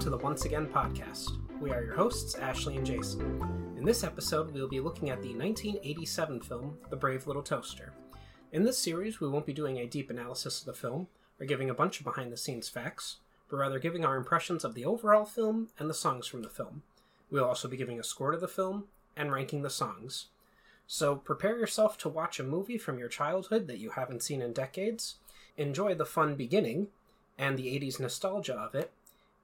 to the Once Again podcast. We are your hosts, Ashley and Jason. In this episode, we'll be looking at the 1987 film, The Brave Little Toaster. In this series, we won't be doing a deep analysis of the film or giving a bunch of behind the scenes facts, but rather giving our impressions of the overall film and the songs from the film. We'll also be giving a score to the film and ranking the songs. So prepare yourself to watch a movie from your childhood that you haven't seen in decades. Enjoy the fun beginning and the 80s nostalgia of it,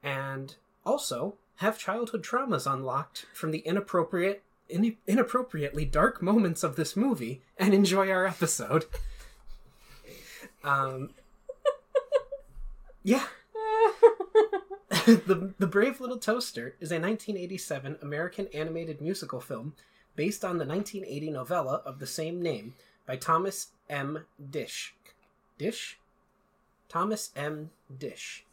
and also have childhood traumas unlocked from the inappropriate in- inappropriately dark moments of this movie and enjoy our episode. Um Yeah. the The Brave Little Toaster is a 1987 American animated musical film based on the 1980 novella of the same name by Thomas M. Disch. Disch? Thomas M. Disch.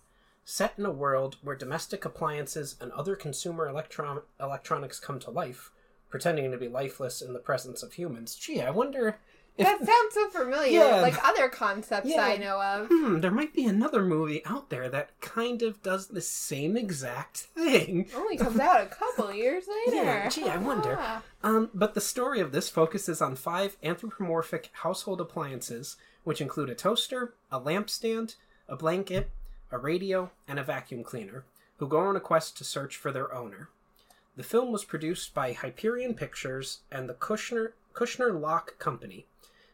Set in a world where domestic appliances and other consumer electron- electronics come to life, pretending to be lifeless in the presence of humans. Gee, I wonder if That sounds so familiar. Yeah. Like other concepts Yeah. I know of. hmm, there might be another movie out there that kind of does the same exact thing. Only comes out a couple years later. Yeah, gee, I wonder. Um, but the story of this focuses on five anthropomorphic household appliances, which include a toaster, a lampstand, a blanket, a radio, and a vacuum cleaner, who go on a quest to search for their owner. The film was produced by Hyperion Pictures and the Kushner Kushner Locke Company.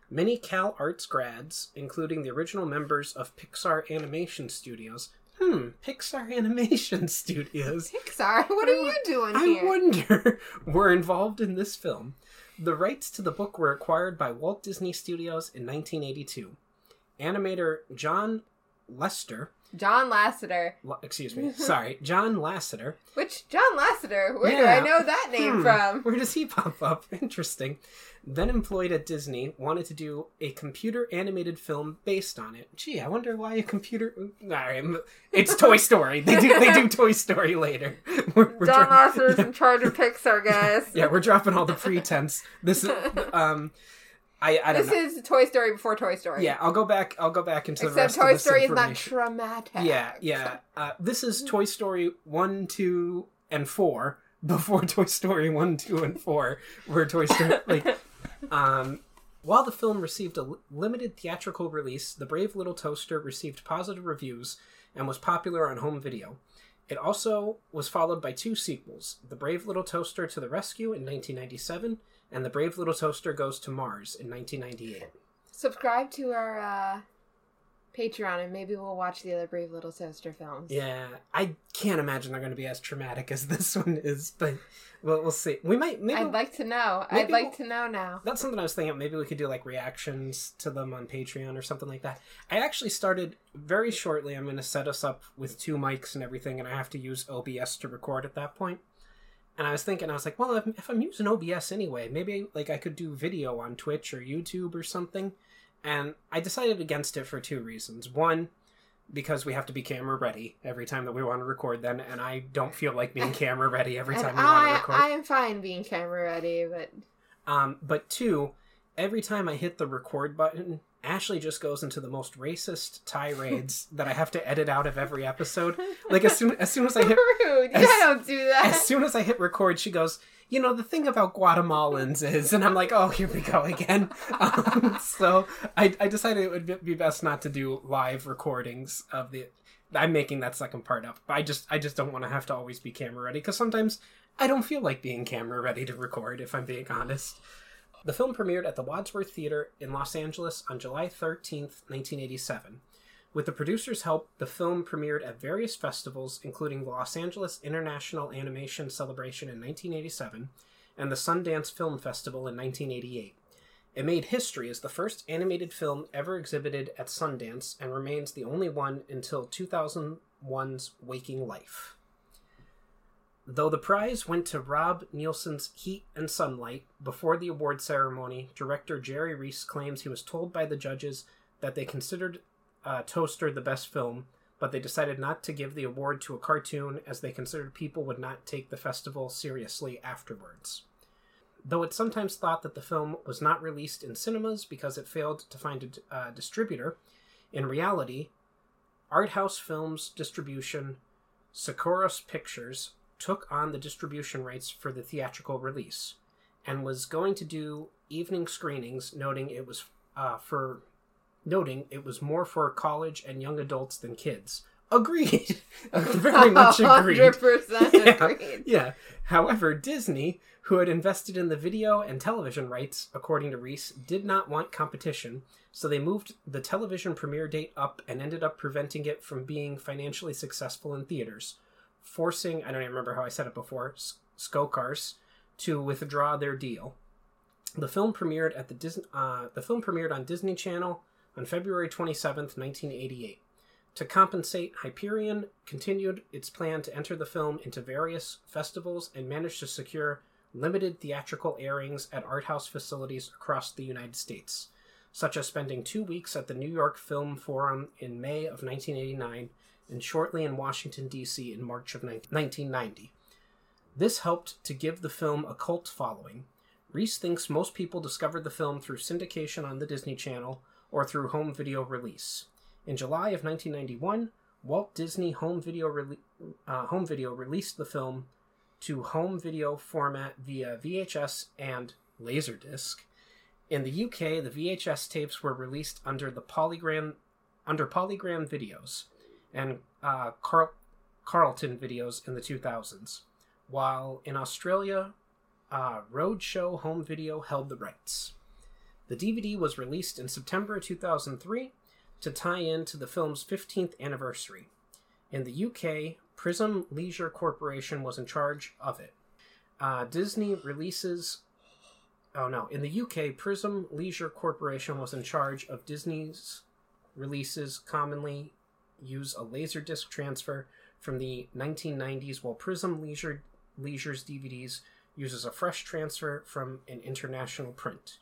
Many Cal Arts grads, including the original members of Pixar Animation Studios, hmm, Pixar Animation Studios, Pixar, what are you doing here? I wonder were involved in this film. The rights to the book were acquired by Walt Disney Studios in 1982. Animator John Lester, John Lasseter. L- excuse me, sorry, John Lasseter. Which John Lasseter? Where do I know that name Hmm, from? Where does he pop up? Interesting. Then employed at Disney, wanted to do a computer animated film based on it. Gee, I wonder why a computer. All right, it's Toy Story. They do they do Toy Story later. We're, we're John trying- Lasseter's in charge of Pixar, guys. yeah, we're dropping all the pretense. This is um, I I don't This know. is Toy Story before Toy Story. Yeah, I'll go back. I'll go back into the Except rest Toy Story is not traumatic. Yeah, yeah. Uh, this is Toy Story one, two, and four. Before Toy Story one, two, and four, where Toy Story like. Um, while the film received a limited theatrical release, The Brave Little Toaster received positive reviews and was popular on home video. It also was followed by two sequels The Brave Little Toaster to the Rescue in 1997 and The Brave Little Toaster Goes to Mars in 1998. Subscribe to our uh, Patreon and maybe we'll watch the other Brave Little Toaster films. Yeah, I can't imagine they're going to be as traumatic as this one is, but well, we'll see. We might maybe I'd like to know. I'd like we'll- to know now. that's something I was thinking. Maybe we could do like reactions to them on Patreon or something like that. I actually started very shortly. I'm going to set us up with two mics and everything, and I have to use OBS to record at that point. And I was thinking, I was like, well, if, if I'm using OBS anyway, maybe like I could do video on Twitch or YouTube or something. And I decided against it for two reasons. One, because we have to be camera ready every time that we want to record then and i don't feel like being camera ready every time we want to I, record I am fine being camera ready, but um, but two every time i hit the record button ashley just goes into the most racist tirades that i have to edit out of every episode like as soon as soon as i hit rude. as- I don't do that. as soon as i hit record she goes you know the thing about guatemalans is and i'm like oh here we go again um, so I, I decided it would be best not to do live recordings of the i'm making that second part up but i just i just don't want to have to always be camera ready because sometimes i don't feel like being camera ready to record if i'm being honest the film premiered at the wadsworth theater in los angeles on july 13, 1987 with the producer's help, the film premiered at various festivals, including the Los Angeles International Animation Celebration in 1987 and the Sundance Film Festival in 1988. It made history as the first animated film ever exhibited at Sundance and remains the only one until 2001's Waking Life. Though the prize went to Rob Nilsson's Heat and Sunlight, before the award ceremony, director Jerry Rees claims he was told by the judges that they considered uh, Toaster the best film, but they decided not to give the award to a cartoon as they considered people would not take the festival seriously afterwards. Though it's sometimes thought that the film was not released in cinemas because it failed to find a uh, distributor, in reality, art house films distribution Skouras Pictures took on the distribution rights for the theatrical release and was going to do evening screenings, noting it was uh, for noting it was more for college and young adults than kids. Agreed. Very much agreed. 100% Yeah. agreed. Yeah. However, Disney, who had invested in the video and television rights, according to Rees, did not want competition, so they moved the television premiere date up and ended up preventing it from being financially successful in theaters, forcing, I don't even remember how I said it before, Skouras to withdraw their deal. The film premiered at the Disney, uh, the film premiered on Disney Channel on February 27th, 1988. To compensate, Hyperion continued its plan to enter the film into various festivals and managed to secure limited theatrical airings at art house facilities across the United States, such as spending two weeks at the New York Film Forum in May of 1989 and shortly in Washington, D.C. in March of 1990. This helped to give the film a cult following. Rees thinks most people discovered the film through syndication on the Disney Channel or through home video release. In July of 1991, Walt Disney Home Video, uh, home video released the film to home video format via VHS and Laserdisc. In the UK, the VHS tapes were released under the Polygram under Polygram Videos and uh, Carl- Carlton Videos in the 2000s, while in Australia, uh, Roadshow Home Video held the rights. The DVD was released in September 2003 to tie in to the film's 15th anniversary. In the UK, Prism Leisure Corporation was in charge of it. Uh, Disney releases. Oh no, in the UK, Prism Leisure Corporation was in charge of Disney's releases, commonly use a laserdisc transfer from the 1990s, while Prism Leisure Leisure's DVDs uses a fresh transfer from an international print.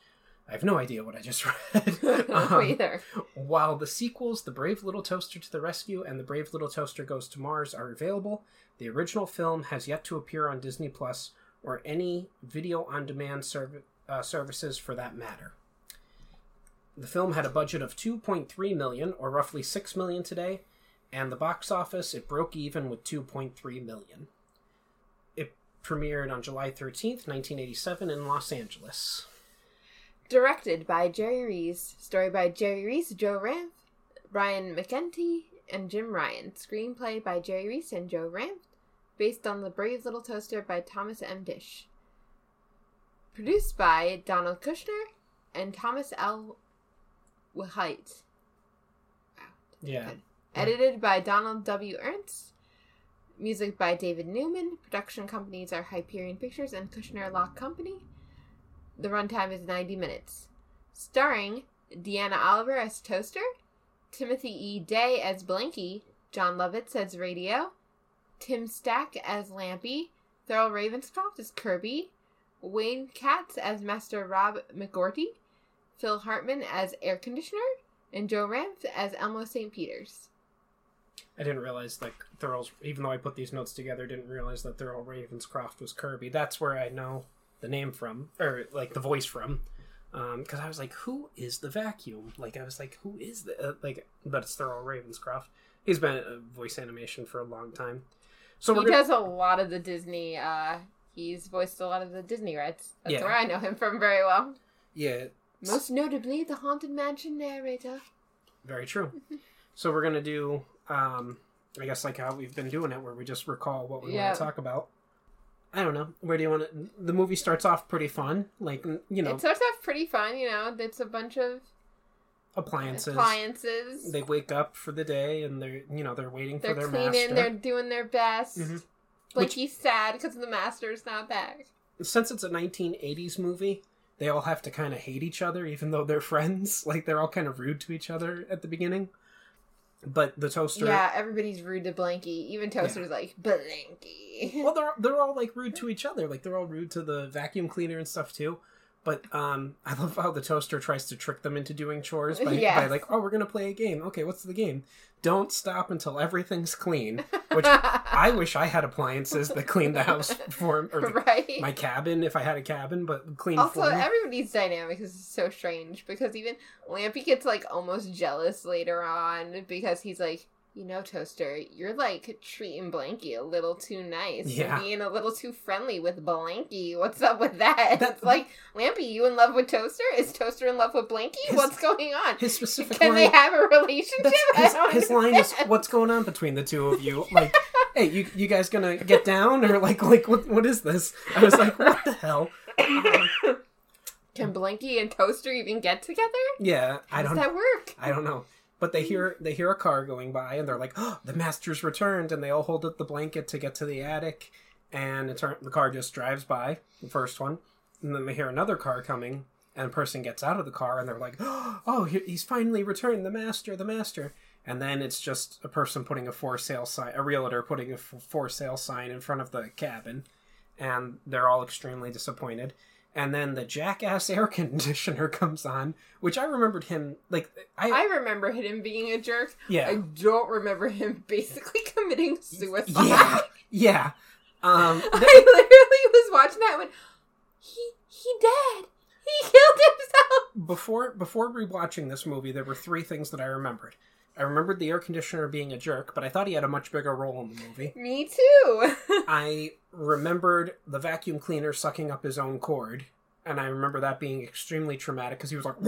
I have no idea what I just read. Um, either. while the sequels, The Brave Little Toaster to the Rescue and The Brave Little Toaster Goes to Mars, are available, the original film has yet to appear on Disney Plus or any video on demand serv- uh, services for that matter. The film had a budget of 2.3 million, or roughly 6 million today, and the box office it broke even with 2.3 million. It premiered on July 13th, 1987, in Los Angeles. Directed by Jerry Rees. Story by Jerry Rees, Joe Ranft, Brian McEntee, and Jim Ryan. Screenplay by Jerry Rees and Joe Ranft. Based on The Brave Little Toaster by Thomas M. Disch. Produced by Donald Kushner and Thomas L. Wilhite. Yeah. Good. Edited by Donald W. Ernst. Music by David Newman. Production companies are Hyperion Pictures and Kushner Locke Company. The runtime is 90 minutes. Starring Deanna Oliver as Toaster, Timothy E. Day as Blanky, Jon Lovitz as Radio, Tim Stack as Lampy, Thurl Ravenscroft as Kirby, Wayne Kaatz as Master Rob McGroarty, Phil Hartman as Air Conditioner, and Joe Ranft as Elmo St. Peters. I didn't realize like Thurl's even though I put these notes together, didn't realize that Thurl Ravenscroft was Kirby. That's where I know the name from, or like the voice from. Because I was like, who is the vacuum? Like I was like, who is the uh, like? But it's Thurl Ravenscroft. He's been a voice animation for a long time. So he we're gonna, does a lot of the Disney. uh He's voiced a lot of the Disney rights. That's Yeah. where I know him from very well. yeah, Most notably, the Haunted Mansion narrator. very true. so we're gonna do, um, I guess like how we've been doing it, where we just recall what we Yeah. want to talk about. I don't know. Where do you want to? The movie starts off pretty fun, like you know, It starts off pretty fun, you know. It's a bunch of appliances. appliances. They wake up for the day and they're you know they're waiting They're for their cleaning. master. They're doing their best. Mhm. Blinky's sad because the master's not back. Since it's a 1980s movie, they all have to kind of hate each other, even though they're friends. Like they're all kind of rude to each other at the beginning. But the toaster, Yeah, everybody's rude to Blanky. Even Toaster's like Blanky. well, they're they're all like rude to each other. Like they're all rude to the vacuum cleaner and stuff too. But um, I love how the toaster tries to trick them into doing chores by, by like, oh, we're gonna play a game. Okay, what's the game? Don't stop until everything's clean. Which I wish I had appliances that cleaned the house for or the right. my cabin if I had a cabin, but clean Also, for me. everybody's dynamic is so strange because even Lampy gets like almost jealous later on because he's like, You know, Toaster, you're like treating Blanky a little too nice. Yeah. being a little too friendly with Blanky. What's up with that? That's it's like, Lampy, you in love with Toaster? Is Toaster in love with Blanky? His- What's going on? His specific Can they have a relationship? His, his line is, "What's going on between the two of you? Like, hey, you you guys gonna get down or like like what what is this?" I was like, "What the hell?" Can Blanky and Toaster even get together? yeah, How I does don't that work? I don't know. But they hear they hear a car going by and they're like, "Oh, the master's returned!" And they all hold up the blanket to get to the attic. And it turn, the car just drives by the first one, and then they hear another car coming, and a person gets out of the car, and they're like, "Oh, oh he's finally returned! The master, the master!" And then it's just a person putting a for sale sign, a realtor putting a for sale sign in front of the cabin, and they're all extremely disappointed. And then the jackass air conditioner comes on, which I remembered him like I, I remember him being a jerk. yeah I don't remember him basically committing suicide. Yeah. Yeah. Um, I literally was watching that and went, he he dead. He killed himself. before before rewatching this movie, there were three things that I remembered. I remembered the air conditioner being a jerk, but I thought he had a much bigger role in the movie. Me too. I remembered the vacuum cleaner sucking up his own cord, and I remember that being extremely traumatic because he was like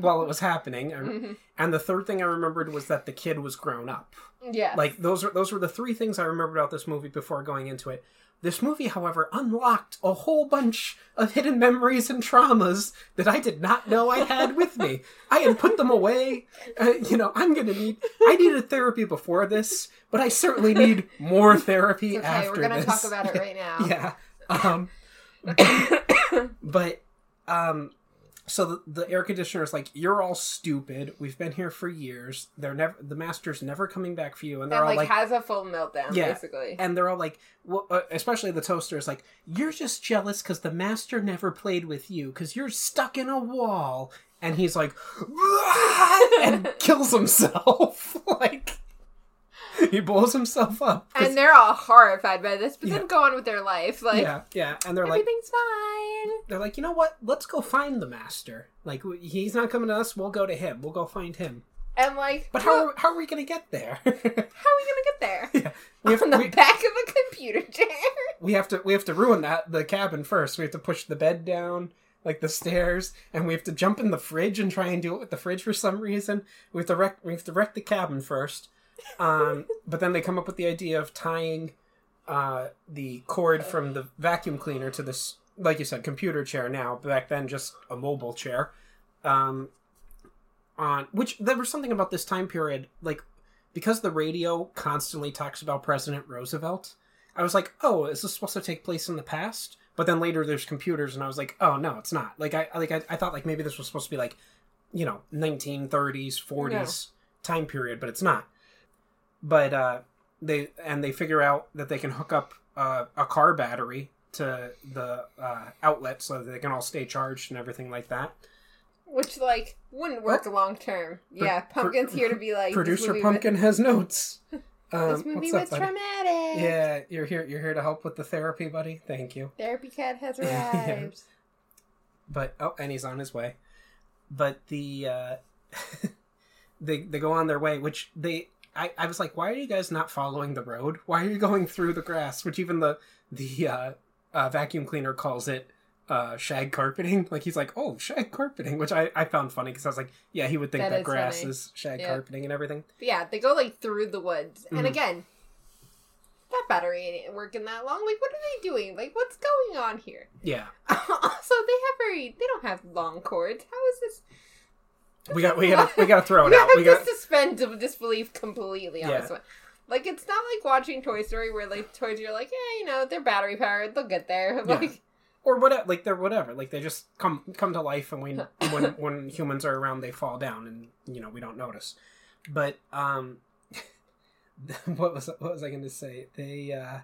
while it was happening. And, Mhm. and the third thing I remembered was that the kid was grown up. yeah. Like those are those were the three things I remembered about this movie before going into it. This movie, however, unlocked a whole bunch of hidden memories and traumas that I did not know I had with me. I had put them away. Uh, you know, I'm gonna need. I needed therapy before this, but I certainly need more therapy okay, after we're gonna this. talk about it right now. yeah. Um, but um, so the, the air conditioner is like, you're all stupid. We've been here for years. They're never the master's never coming back for you, and they're and all like, like, has a full meltdown Yeah. basically. and they're all like, well, uh, especially the toaster is like, you're just jealous because the master never played with you because you're stuck in a wall. And he's like, and kills himself. like, he blows himself up. And they're all horrified by this, but Yeah. then go on with their life. Like yeah, yeah. And they're like, everything's fine. They're like, you know what? Let's go find the master. Like, he's not coming to us. We'll go to him. We'll go find him. And like, But well, how are, how are we going to get there? how are we gonna get there? yeah, we have, on the we, back of a computer chair. we have to we have to ruin that the cabin first. We have to push the bed down, like the stairs, and we have to jump in the fridge and try and do it with the fridge for some reason. We have to wreck we have to wreck the cabin first. Um, but then they come up with the idea of tying uh, the cord from the vacuum cleaner to this, like you said, computer chair. Now back then, just a mobile chair. Um, on which there was something about this time period, like because the radio constantly talks about President Roosevelt. I was like, oh, is this supposed to take place in the past? But then later there's computers, and I was like, oh no, it's not. Like I like I, I thought like maybe this was supposed to be like, you know, 1930s, 40s time period, but it's not. But uh, they and they figure out that they can hook up uh, a car battery to the uh, outlet so that they can all stay charged and everything like that. Which like wouldn't work long term. Yeah, pro- Pumpkin's here to be like Producer Pumpkin has notes. Um, this movie what's up, was traumatic. Yeah, you're here. You're here to help with the therapy, buddy. Thank you. Therapy cat has Yeah. arrived. But oh, and he's on his way. But the uh, they they go on their way, which they I, I was like, why are you guys not following the road? Why are you going through the grass? Which even the the uh, uh, vacuum cleaner calls it uh, shag carpeting. Like he's like, oh, shag carpeting, which I, I found funny because I was like, yeah, he would think That that, is grass funny. is shag Yeah. carpeting and everything. But yeah, they go like through the woods, and Mhm. again, that battery ain't working that long. Like, what are they doing? Like, what's going on here? Yeah, also, they have very they don't have long cords. How is this? we got we got we got to throw it You out. We to got suspend disbelief completely on Yeah. this one. Like it's not like watching Toy Story where like toys you're like, yeah, you know, they're battery powered, they'll get there. Yeah. Like or whatever like they're whatever like they just come come to life and we when when humans are around they fall down and you know we don't notice but um what was what was i going to say they uh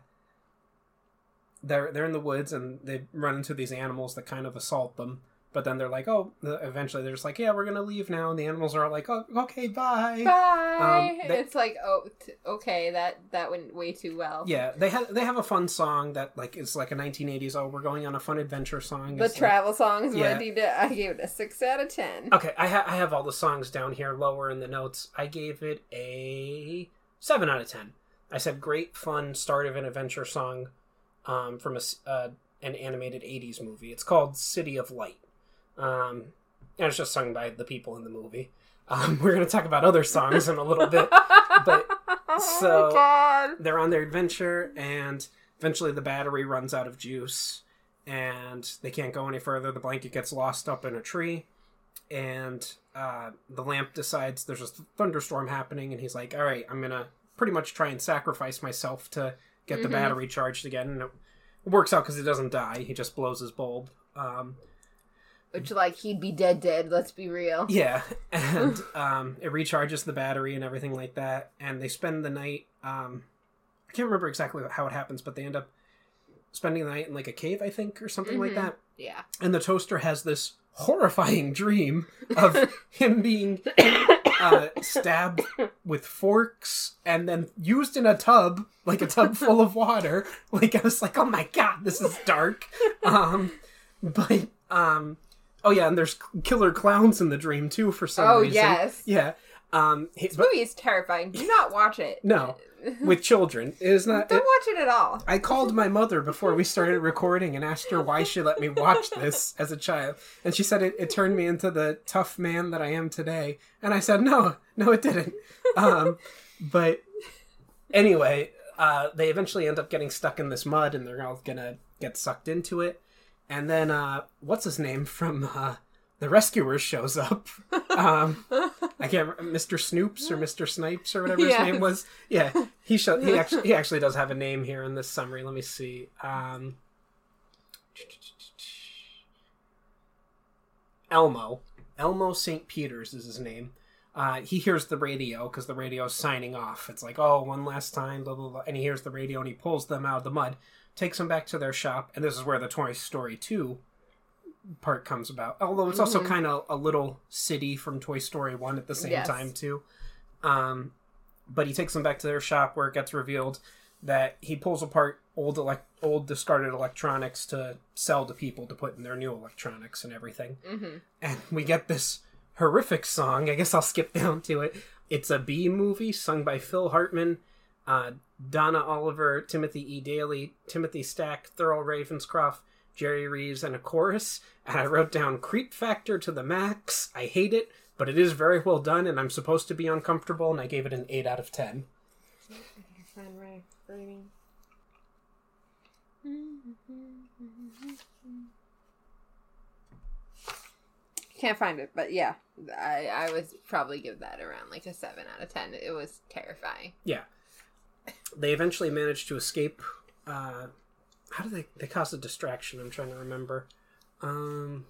they're they're in the woods and they run into these animals that kind of assault them But then they're like, oh, eventually they're just like, yeah, we're gonna leave now, and the animals are like, oh, okay, bye. Bye. Um, they- it's like, oh, t- okay, that that went way too well. Yeah, they have they have a fun song that like is like a 1980s. Oh, we're going on a fun adventure song. The It's like- travel songs, Yeah. did I gave it a six out of ten. Okay, I, ha- I have all the songs down here lower in the notes. I gave it a seven out of ten. I said great fun start of an adventure song um, from a uh, an animated '80s movie. It's called City of Light, um, and it's just sung by the people in the movie. Um, we're gonna talk about other songs in a little bit. but- so- oh God. They're on their adventure, and eventually the battery runs out of juice, and they can't go any further. The blanket gets lost up in a tree, and uh, the lamp decides there's a thunderstorm happening, and he's like, "All right, I'm gonna pretty much try and sacrifice myself to get the Mhm. battery charged again." And it works out because he doesn't die; he just blows his bulb. Um, Which, like, he'd be dead, dead. Let's be real. yeah, and um, it recharges the battery and everything like that. And they spend the night. Um, I can't remember exactly how it happens, but they end up spending the night in like a cave, I think, or something like Mhm. that. Yeah. And the toaster has this horrifying dream of him being uh, stabbed with forks and then used in a tub, like a tub full of water. Like I was like, oh my god, this is dark. Um, but um, oh yeah, and there's killer clowns in the dream too for some Oh, reason. yes. Yeah. Um, he- This but movie is terrifying. Do not watch it. No. with children, it is not. Don't watch it at all. I called my mother before we started recording and asked her why she let me watch this as a child. And she said it, it turned me into the tough man that I am today. And I said, no, no, it didn't. Um, but anyway, uh, they eventually end up getting stuck in this mud and they're all going to get sucked into it. And then, uh, what's his name from uh, The Rescuers shows up. Um, I can't remember, Mr. Snoops or Mr. Snipes or whatever his Yes. name was. Yeah, he show, he actually he actually does have a name here in this summary. Let me see. Um, Elmo. Elmo St. Peters is his name. Uh, he hears the radio because the radio's signing off. It's like, oh, one last time, blah, blah, blah. And he hears the radio and he pulls them out of the mud, takes them back to their shop. And this is where the Toy Story 2 part comes about. Although it's also Mhm. kind of a little city from Toy Story 1 at the same Yes. time, too. Um, but he takes them back to their shop where it gets revealed that he pulls apart old elec- old discarded electronics to sell to people to put in their new electronics and everything hmm and we get this horrific song. I guess I'll skip down to it. It's a B movie sung by Phil Hartman, uh, Donna Oliver, Timothy E. Daly, Timothy Stack, Thurl Ravenscroft, Jerry Reeves, and a chorus. And I wrote down creep factor to the max. I hate it, but it is very well done, and I'm supposed to be uncomfortable, and I gave it an 8 out of 10. Find my rating. Can't find it, but yeah, I I would probably give that around like a seven out of ten. It was terrifying. They eventually managed to escape. Uh, how did they? They caused a distraction. I'm trying to remember. Um,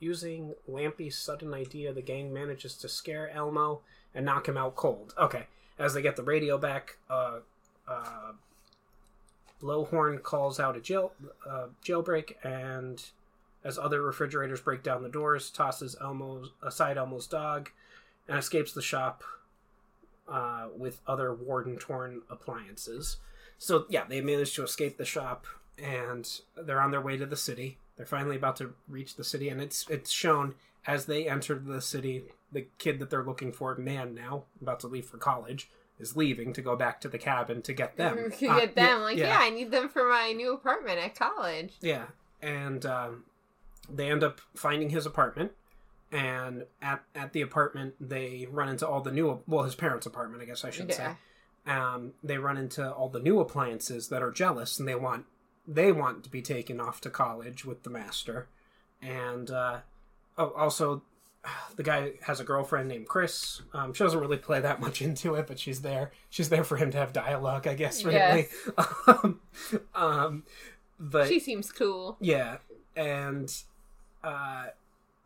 using Lampy's sudden idea, the gang manages to scare Elmo and knock him out cold. Okay, as they get the radio back, uh, uh, Blowhorn calls out a jail uh, jailbreak, and as other refrigerators break down the doors, tosses Elmo aside Elmo's dog, and escapes the shop uh, with other warden torn appliances. So yeah, they manage to escape the shop, and they're on their way to the city. They're finally about to reach the city, and it's it's shown as they enter the city. The kid that they're looking for, man, now about to leave for college, is leaving to go back to the cabin to get them. Could Uh, get them like, yeah. yeah. I need them for my new apartment at college. Yeah, and um, they end up finding his apartment, and at at the apartment they run into all the new well his parents' apartment I guess I should Yeah. say. Um, they run into all the new appliances that are jealous and they want they want to be taken off to college with the master, and uh, oh, also the guy has a girlfriend named Chris. Um, she doesn't really play that much into it, but she's there. She's there for him to have dialogue, I guess. Really. um, um, but she seems cool. yeah, and uh,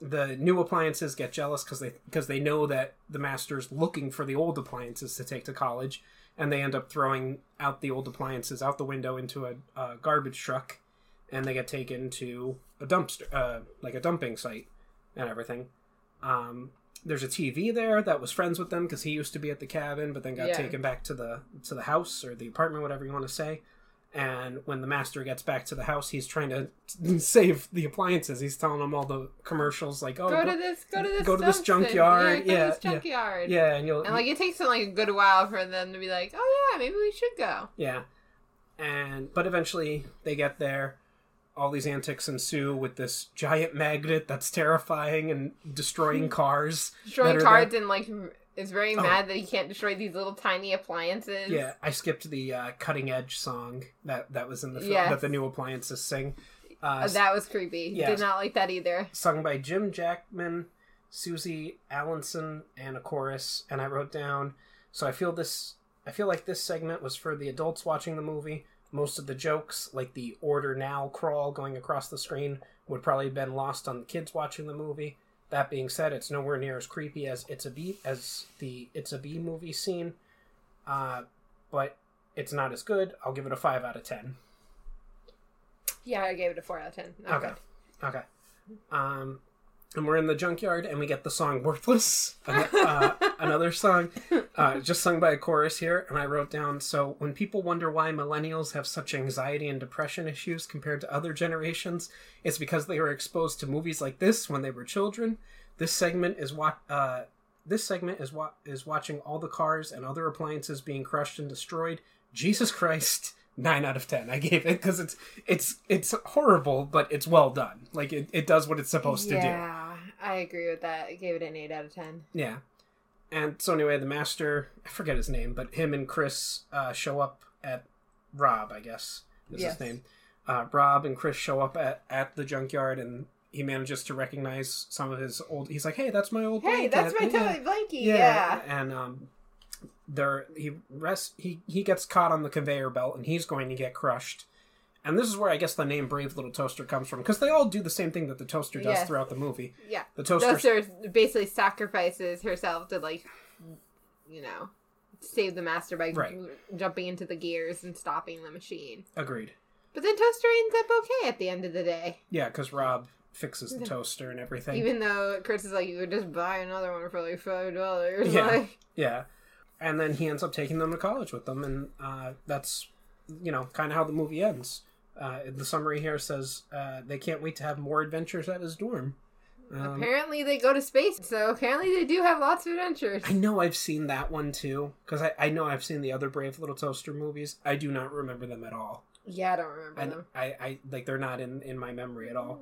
the new appliances get jealous because they because they know that the master's looking for the old appliances to take to college, and they end up throwing out the old appliances out the window into a, a garbage truck, and they get taken to a dumpster, uh, like a dumping site, and everything. Um, there's a TV there that was friends with them because he used to be at the cabin, but then got Yeah. taken back to the to the house or the apartment, whatever you want to say. And when the master gets back to the house, he's trying to save the appliances. He's telling them all the commercials, like, "Oh, go go- to this, go to this, go to this junkyard. Yeah, go Yeah, to this junkyard. yeah," and you'll And like it takes them like a good while for them to be like, oh yeah, maybe we should go. Yeah. And but eventually they get there. All these antics ensue with this giant magnet that's terrifying and destroying cars. Destroying cars and like is very Oh. mad that he can't destroy these little tiny appliances. Yeah, I skipped the uh, cutting edge song that that was in the film Yes. that the new appliances sing. Uh, Uh, that was creepy. Yeah. Did not like that either. sung by Jim Jackman, Susie Allanson, and a chorus. And I wrote down. So I feel this. I feel like this segment was for the adults watching the movie. Most of the jokes, like the "Order Now" crawl going across the screen, would probably have been lost on the kids watching the movie. That being said, it's nowhere near as creepy as "It's a Bee" as the "It's a Bee" movie scene, uh, but it's not as good. I'll give it a five out of ten. Yeah, I gave it a four out of ten. Not Okay. good. Okay. Um, and we're in the junkyard, and we get the song "Worthless," uh, another song, uh, just sung by a chorus here. And I wrote down: so when people wonder why millennials have such anxiety and depression issues compared to other generations, it's because they were exposed to movies like this when they were children. This segment is what. Uh, this segment is what is watching all the cars and other appliances being crushed and destroyed. Jesus Christ, nine out of ten. I gave it because it's it's it's horrible, but it's well done. Like it, it does what it's supposed to do. Yeah, I agree with that. I gave it an eight out of ten. Yeah. And so anyway, the master, I forget his name, but him and Chris uh, show up at Rob, I guess is Yes. his name. Uh, Rob and Chris show up at, at the junkyard, and he manages to recognize some of his old. He's like, "Hey, that's my old Hey, blanket." that's my Yeah. Totally Blanky. Yeah. And um, there he rest he he gets caught on the conveyor belt, and he's going to get crushed. And this is where I guess the name Brave Little Toaster comes from, because they all do the same thing that the toaster does Yes. throughout the movie. Yeah. The toaster Toaster basically sacrifices herself to like, you know, save the master by Right. jumping into the gears and stopping the machine. agreed. But then Toaster ends up okay at the end of the day. Yeah, because Rob fixes the toaster and everything. Even though Chris is like, you could just buy another one for like five dollars. Yeah. Like, yeah, and then he ends up taking them to college with them, and uh, that's you know kind of how the movie ends. Uh, the summary here says uh, they can't wait to have more adventures at his dorm. Um, apparently they go to space, so apparently they do have lots of adventures. I know I've seen that one too because I, I know I've seen the other Brave Little Toaster movies. I do not remember them at all. Yeah, I don't remember And them. I, I like they're not in, in my memory at all.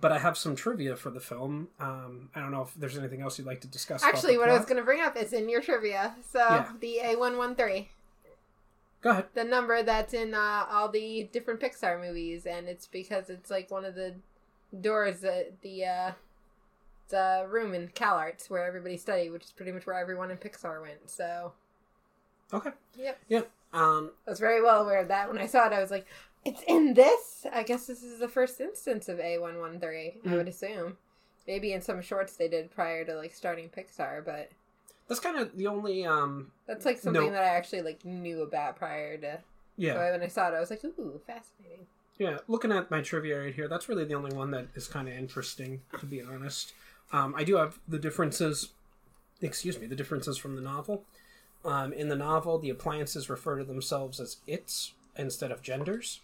But I have some trivia for the film. Um, I don't know if there's anything else you'd like to discuss. Actually, what I was going to bring up is in your trivia. So Yeah. the A113, go ahead. the number that's in uh, all the different Pixar movies, and it's because it's like one of the doors that the uh, the room in CalArts where everybody studied, which is pretty much where everyone in Pixar went. So Okay. Yep. Yeah. Um, I was very well aware of that. When I saw it, I was like, "It's in this." I guess this is the first instance of A113. I Mhm. would assume. Maybe in some shorts they did prior to like starting Pixar, but that's kind of the only. Um, That's like something No. that I actually like knew about prior to. yeah. So when I saw it, I was like, "Ooh, fascinating." Yeah, looking at my trivia right here, that's really the only one that is kind of interesting, to be honest. Um, I do have the differences, excuse me, the differences from the novel. Um, in the novel, the appliances refer to themselves as its instead of genders.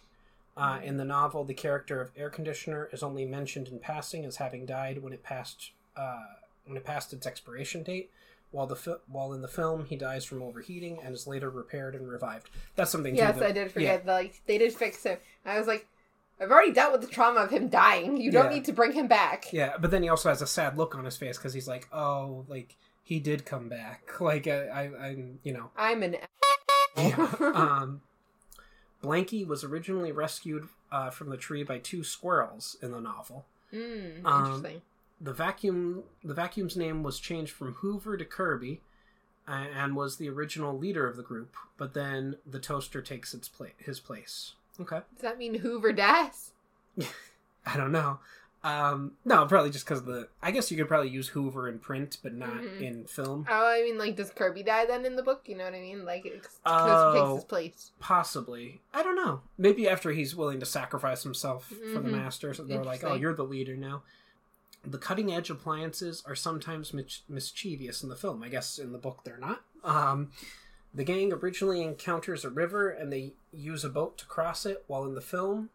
Uh, in the novel, the character of air conditioner is only mentioned in passing as having died when it passed uh, when it passed its expiration date. While the fi- while in the film, he dies from overheating and is later repaired and revived. That's something. Yes, that- I did yeah. forget. that, Like they did fix him. I was like, "I've already dealt with the trauma of him dying. You don't Yeah. need to bring him back." Yeah, but then he also has a sad look on his face because he's like, "Oh, like he did come back." Like I, I, I you know, I'm an. yeah. um, Blanky was originally rescued uh, from the tree by two squirrels in the novel. mm, Um, interesting. The vacuum, the vacuum's name was changed from Hoover to Kirby, and was the original leader of the group. But then the toaster takes its pla- his place. Okay, Does that mean Hoover dies? I don't know. Um, no, probably just because the. I guess you could probably use Hoover in print, but not Mhm. in film. Oh, I mean, like, does Kirby die then in the book? You know what I mean? Like, it's, Oh. Takes his place. Possibly. I don't know. Maybe after he's willing to sacrifice himself for the Mhm. master, so they're like, "Oh, you're the leader now." The cutting edge appliances are sometimes mis- mischievous in the film. I guess in the book they're not. Um, the gang originally encounters a river and they use a boat to cross it, while in the film,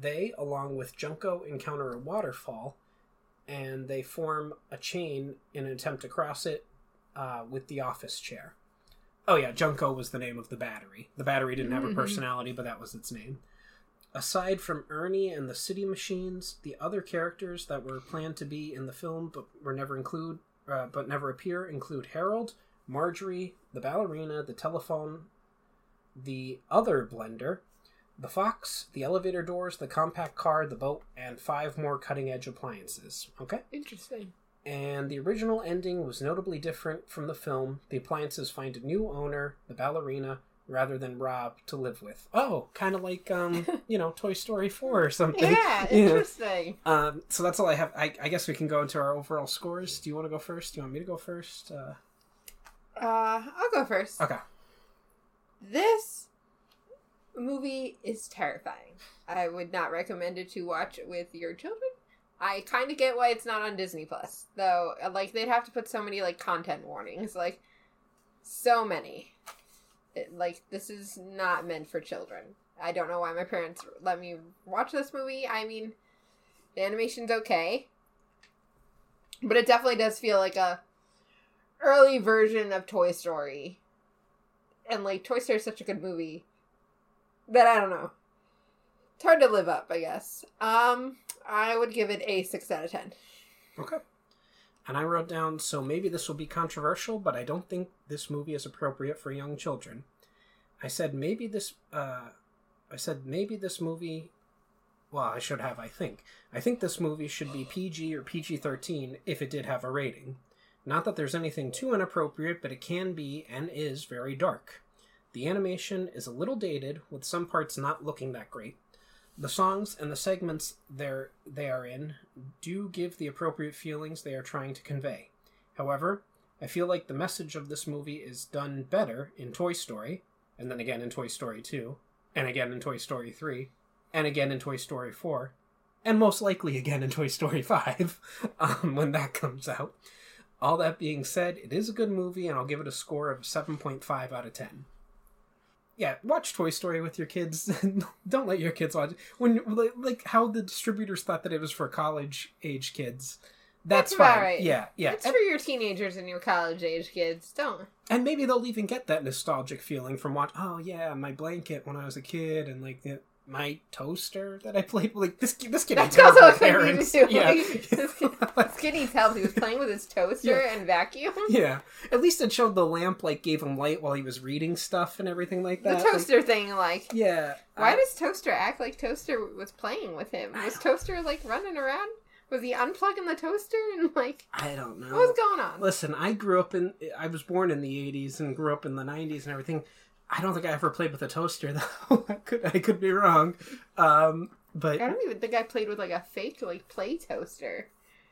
they, along with Junko, encounter a waterfall and they form a chain in an attempt to cross it uh, with the office chair. Oh yeah, Junko was the name of the battery. The battery didn't have a Mhm. personality, but that was its name. Aside from Ernie and the city machines, the other characters that were planned to be in the film but were never include, uh, but never appear include Harold, Marjorie, the ballerina, the telephone, the other blender, the fox, the elevator doors, the compact car, the boat, and five more cutting edge appliances. Okay? Interesting. And the original ending was notably different from the film. The appliances find a new owner, the ballerina, rather than Rob to live with. Oh, kind of like um, you know, Toy Story 4 or something. Yeah, interesting. Um, so that's all I have. I, I guess we can go into our overall scores. Do you want to go first? Do you want me to go first? Uh, Uh, I'll go first. okay. This movie is terrifying. I would not recommend it to watch with your children. I kind of get why it's not on Disney Plus, though. Like they'd have to put so many like content warnings, like so many. Like this is not meant for children. I don't know why my parents let me watch this movie. I mean, the animation's okay, but it definitely does feel like a early version of Toy Story and like Toy Story is such a good movie that I don't know. It's hard to live up, I guess. Um, I would give it a six out of ten. Okay. And I wrote down, so maybe this will be controversial, but I don't think this movie is appropriate for young children. I said maybe this, uh, I said maybe this movie, well, I should have, I think. I think this movie should be PG or PG 13 if it did have a rating. Not that there's anything too inappropriate, but it can be and is very dark. The animation is a little dated, with some parts not looking that great. The songs and the segments they're, they are in do give the appropriate feelings they are trying to convey. However, I feel like the message of this movie is done better in Toy Story, and then again in Toy Story 2, and again in Toy Story 3, and again in Toy Story 4, and most likely again in Toy Story 5 um, when that comes out. All that being said, it is a good movie, and I'll give it a score of 7.5 out of 10 yeah, watch Toy Story with your kids. Don't let your kids watch it. when like, how the distributors thought that it was for college age kids. That's, That's fine. right. Yeah, yeah. It's And, for your teenagers and your college age kids. Don't. and maybe they'll even get that nostalgic feeling from watch. Oh yeah, my blanket when I was a kid, and like the, my toaster that I played. with. Like this, this kid That's also you parents. do. Yeah, Like, Skinny tells he was playing with his toaster and vacuum. yeah. At least it showed the lamp like gave him light while he was reading stuff and everything like The that. Like, toaster thing, like, yeah. why I- does Toaster act like Toaster was playing with him? Was Toaster like running around? Was he unplugging the toaster and like, I don't know. what was going on? Listen, I grew up in. I was born in the '80s and grew up in the '90s and everything. I don't think I ever played with a toaster though. I could I could be wrong, um, but I don't even think I played with like a fake like play toaster,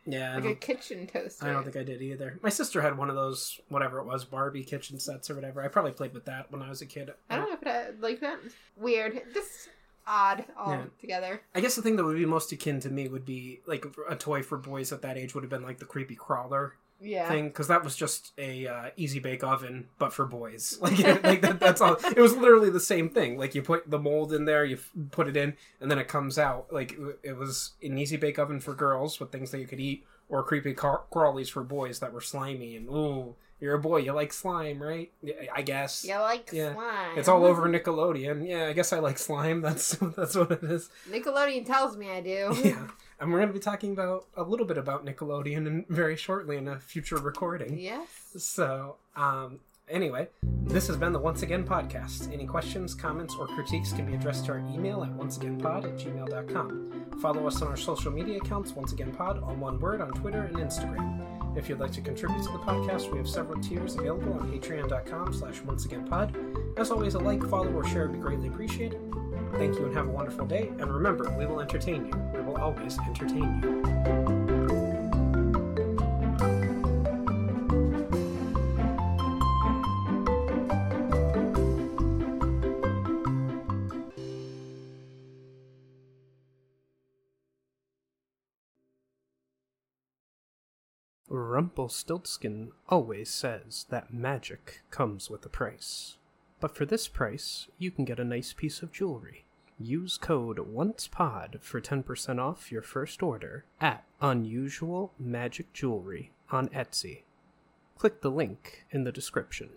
yeah, like a kitchen toaster. I don't think I did either. My sister had one of those whatever it was Barbie kitchen sets or whatever. I probably played with that when I was a kid. I don't know if it like that. Weird, just odd all Yeah. together. I guess the thing that would be most akin to me would be like a toy for boys at that age would have been like the creepy crawler Yeah, thing because that was just a uh, easy bake oven but for boys. Like, like that, that's all it was literally the same thing. Like you put the mold in there you f- put it in and then it comes out. Like it- it was an easy bake oven for girls with things that you could eat or creepy car- crawlies for boys that were slimy and ooh you're a boy you like slime right? I guess. You like Yeah. slime. it's all over nickelodeon. Yeah i guess i like slime. That's that's what it is. Nickelodeon tells me I do. yeah and we're going to be talking about a little bit about nickelodeon very shortly in a future recording Yes. so, um, anyway, this has been the Once Again podcast. Any questions, comments, or critiques can be addressed to our email at onceagainpod at gmail.com. Follow us on our social media accounts, Once Again Pod, on one word on Twitter and Instagram. If you'd like to contribute to the podcast, we have several tiers available on patreon.com slash onceagainpod. As always, a like, follow, or share would be greatly appreciated. Thank you and have a wonderful day. And remember, we will entertain you. We will always entertain you. Rumpelstiltskin always says that magic comes with a price. But for this price, you can get a nice piece of jewelry. Use code ONCEPOD for 10% off your first order at Unusual Magic Jewelry on Etsy. Click the link in the description.